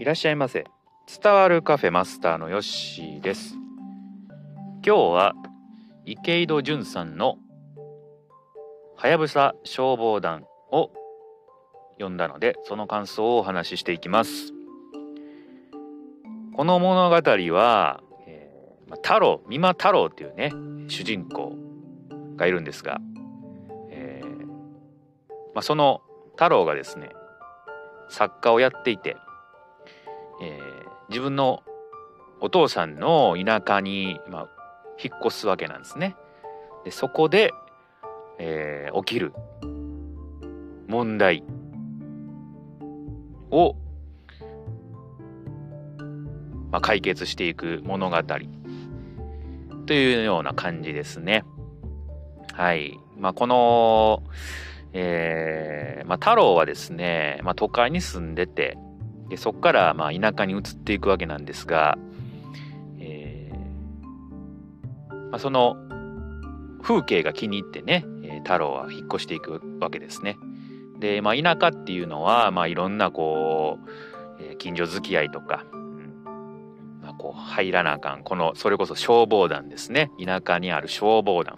いらっしゃいませ。伝わるカフェマスターのヨッシーです。今日は池井戸潤さんのはやぶさ消防団を読んだのでその感想をお話ししていきます。この物語は、えー、太郎美馬太郎っていうね主人公がいるんですが、えーまあ、その太郎がですね作家をやっていてえー、自分のお父さんの田舎に、まあ、引っ越すわけなんですね。でそこで、えー、起きる問題を、まあ、解決していく物語というような感じですね。はい。まあ、この、えーまあ、太郎はですね、まあ、都会に住んでて、でそこからまあ田舎に移っていくわけなんですが、えーまあ、その風景が気に入ってね、え太郎は引っ越していくわけですね。で、まあ、田舎っていうのは、まあ、いろんなこう、え、近所付き合いとか、まあ、こう入らなあかんこのそれこそ消防団ですね田舎にある消防団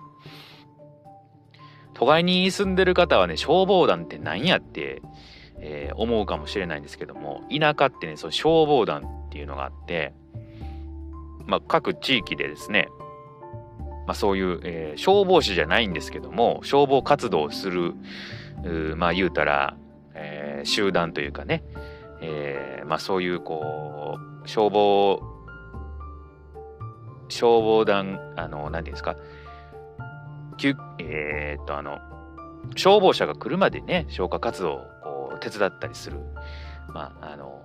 都会に住んでる方はね消防団って何やってえー、思うかもしれないんですけども田舎ってねその消防団っていうのがあって、まあ、各地域でですね、まあ、そういう、えー、消防士じゃないんですけども消防活動をするまあ言うたら、えー、集団というかね、え、まあそういうこう消防消防団あの何て言うんですかえ、っとあの消防車が来るまでね消火活動を手伝ったりする、まあ、あの、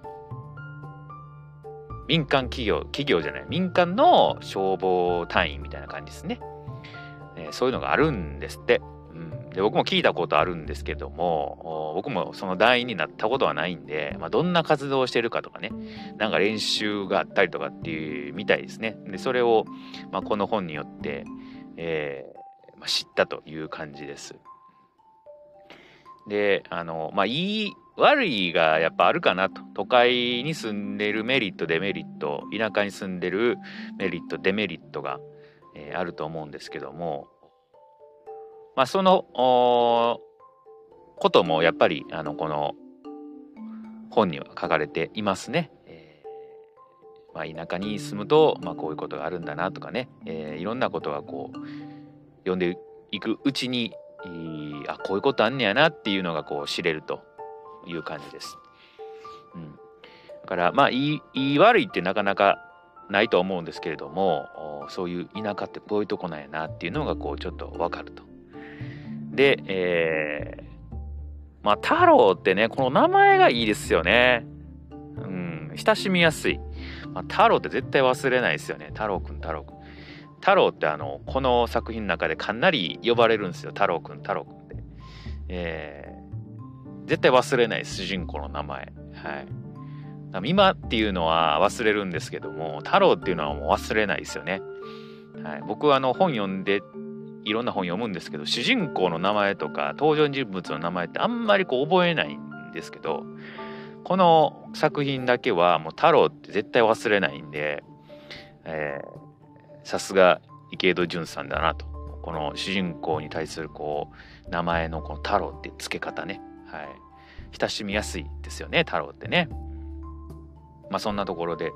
民間企業、企業じゃない、民間の消防隊員みたいな感じですね。えー、そういうのがあるんですって。うん、で僕も聞いたことあるんですけども僕もその団員になったことはないんで、まあ、どんな活動をしてるかとかねなんか練習があったりとかっていうみたいですねでそれを、まあ、この本によって、えーまあ、知ったという感じですであのまあいい悪いがやっぱあるかなと。都会に住んでるメリットデメリット田舎に住んでるメリットデメリットが、えー、あると思うんですけども。まあそのこともやっぱりあのこの本には書かれていますね。え、まあ、田舎に住むと、まあ、こういうことがあるんだなとかね、えー、いろんなことがこう読んでいくうちにいあこういうことあんねやなっていうのがこう知れるという感じです。うん、だからまあ言い悪いってなかなかないと思うんですけれどもそういう田舎ってこういうとこなんやなっていうのがこうちょっとわかると。で、えー、まあ太郎ってねこの名前がいいですよね。うん、親しみやすい。まあ、太郎って絶対忘れないですよね。太郎くん太郎くん。太郎ってあのこの作品の中でかなり呼ばれるんですよ。太郎くん太郎くんって、えー、絶対忘れない主人公の名前。はい。今っていうのは忘れるんですけども太郎っていうのはもう忘れないですよね、はい、僕はあの本読んでいろんな本読むんですけど主人公の名前とか登場人物の名前ってあんまりこう覚えないんですけどこの作品だけはもう太郎って絶対忘れないんで、えー、さすが池井戸潤さんだなと。この主人公に対するこう名前のこの太郎って付け方ね。はい。親しみやすいですよね太郎ってね。まあそんなところで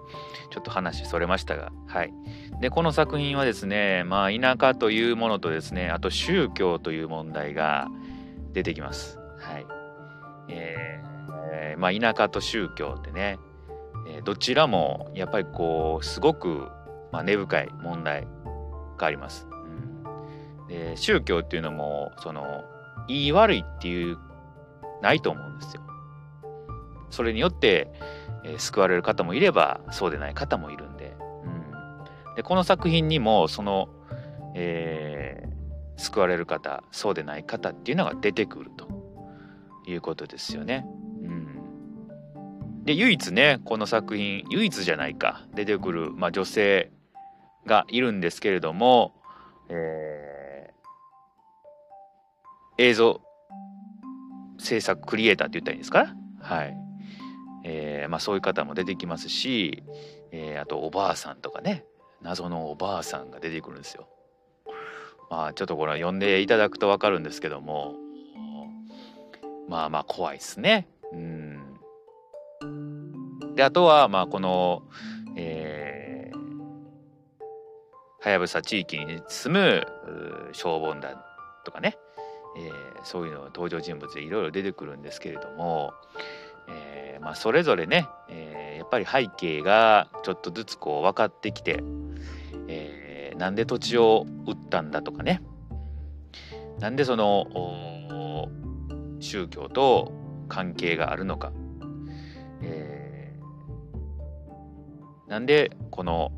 ちょっと話それましたがはい。でこの作品はですねまあ田舎というものとですねあと宗教という問題が出てきます。はい。えー、まあ田舎と宗教ってねどちらもやっぱりこうすごくまあ、根深い問題があります。うん、で宗教っていうのもその言い悪いっていうないと思うんですよ。それによって、えー、救われる方もいればそうでない方もいるんで,、うん、でこの作品にもその、えー、救われる方そうでない方っていうのが出てくるということですよね。で唯一ねこの作品唯一じゃないか出てくる、まあ、女性がいるんですけれども、えー、映像制作クリエイターって言ったらいいんですか？はい。えー、まあ、そういう方も出てきますし、えー、あとおばあさんとかね謎のおばあさんが出てくるんですよ。まあちょっとこれは読んでいただくと分かるんですけどもまあまあ怖いですね。うんであとはまあこのはやぶさ地域に住む消防団とかね、えー、そういうの登場人物でいろいろ出てくるんですけれども、えー、まあ、それぞれね、えー、やっぱり背景がちょっとずつこう分かってきて、えー、なんで土地を売ったんだとかね。なんでその宗教と関係があるのか、え、なんでこの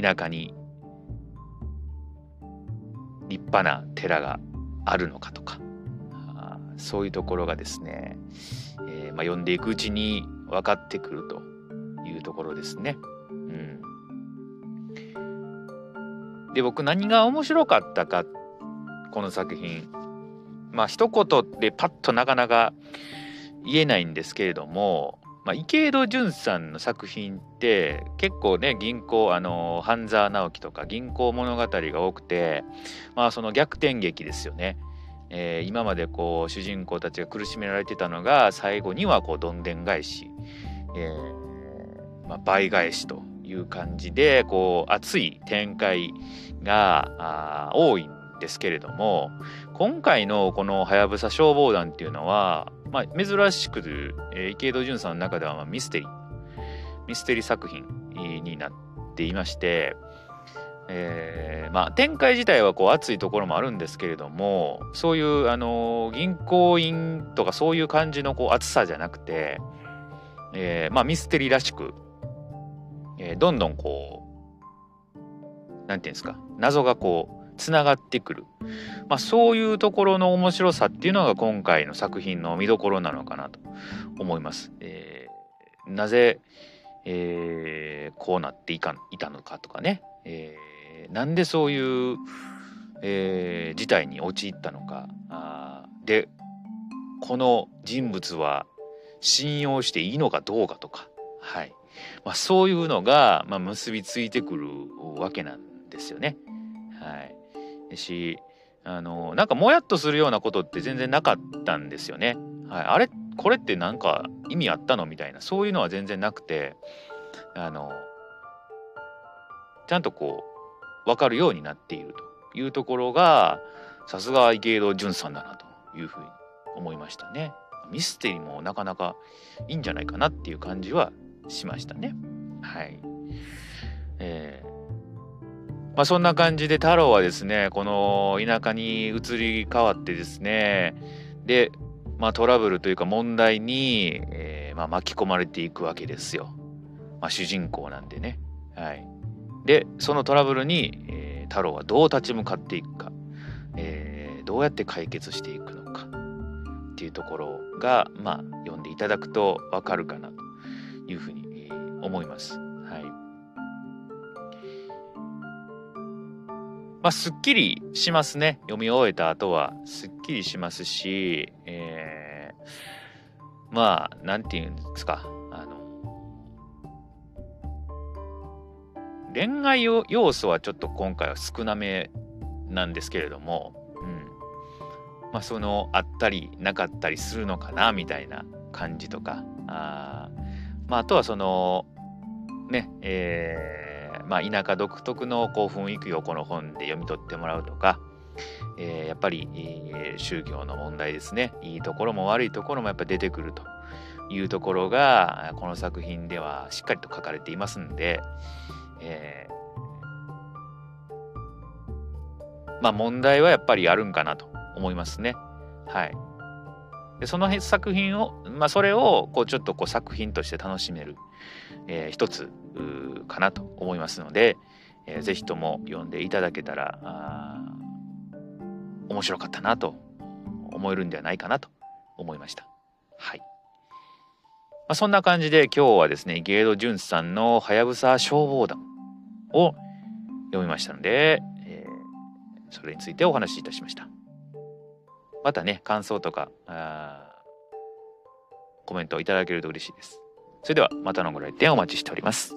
田舎に立派な寺があるのかとかそういうところがですね、えー、まあ、読んでいくうちに分かってくるというところですね。うん、で僕何が面白かったかこの作品まあ一言でパッとなかなか言えないんですけれども、まあ、池井戸潤さんの作品って結構ね銀行あの半沢直樹とか銀行物語が多くてまあその逆転劇ですよね。えー、今までこう主人公たちが苦しめられてたのが最後にはこうどんでん返し、えーまあ、倍返しという感じでこう熱い展開が多いんですけれども今回のこの「はやぶさ消防団」っていうのは、まあ、珍しく、えー、池井戸潤さんの中ではまあミステリーミステリー作品になっていまして、えー、まあ展開自体はこう熱いところもあるんですけれどもそういうあの銀行員とかそういう感じのこう熱さじゃなくて、えー、まあミステリーらしく、えー、どんどんこうなんていうんですか謎がこうつながってくる、まあ、そういうところの面白さっていうのが今回の作品の見どころなのかなと思います。えー、なぜ、えー、こうなっていかいたのかとかね、えーなんでそういう、えー、事態に陥ったのか。あでこの人物は信用していいのかどうかとか、はい。まあ、そういうのが、まあ、結びついてくるわけなんですよね。はい、しあのなんかもやっとするようなことって全然なかったんですよね。はい、あれこれって何か意味あったのみたいなそういうのは全然なくてあのちゃんとこう分かるようになっているというところがさすが池井戸潤さんだなというふうに思いましたね。ミステリーもなかなかいいんじゃないかなっていう感じはしましたね。はい。えー、まあそんな感じで太郎はですねこの田舎に移り変わってですねで、まあ、トラブルというか問題に、えー、まあ、巻き込まれていくわけですよ。ま、主人公なんでね。はい。でそのトラブルに、えー、太郎はどう立ち向かっていくか、えー、どうやって解決していくのかっていうところがまあ読んでいただくとわかるかなというふうに、思います。まあ、すっきりしますね。読み終えた後はすっきりしますし、えー、まあなんて言うんですか。あの恋愛要素はちょっと今回は少なめなんですけれども、うん。まあ、そのあったりなかったりするのかなみたいな感じとか。あ,、まあ、あとはそのねえー、まあ、田舎独特のこう雰囲気をこの本で読み取ってもらうとか、えー、やっぱり、えー、宗教の問題ですねいいところも悪いところもやっぱ出てくるというところがこの作品ではしっかりと書かれていますんで、えー、まあ問題はやっぱりあるんかなと思いますね。はい。でその作品を、まあ、それをこうちょっとこう作品として楽しめる、えー、一つかなと思いますので、えー、ぜひとも読んでいただけたら面白かったなと思えるんではないかなと思いました。はい。まあ、そんな感じで今日はですね、ゲード・ジュンさんのはやぶさ消防団を読みましたので、えー、それについてお話しいたしました。またね、感想とか、コメントいただけると嬉しいです。それではまたのご来店お待ちしております。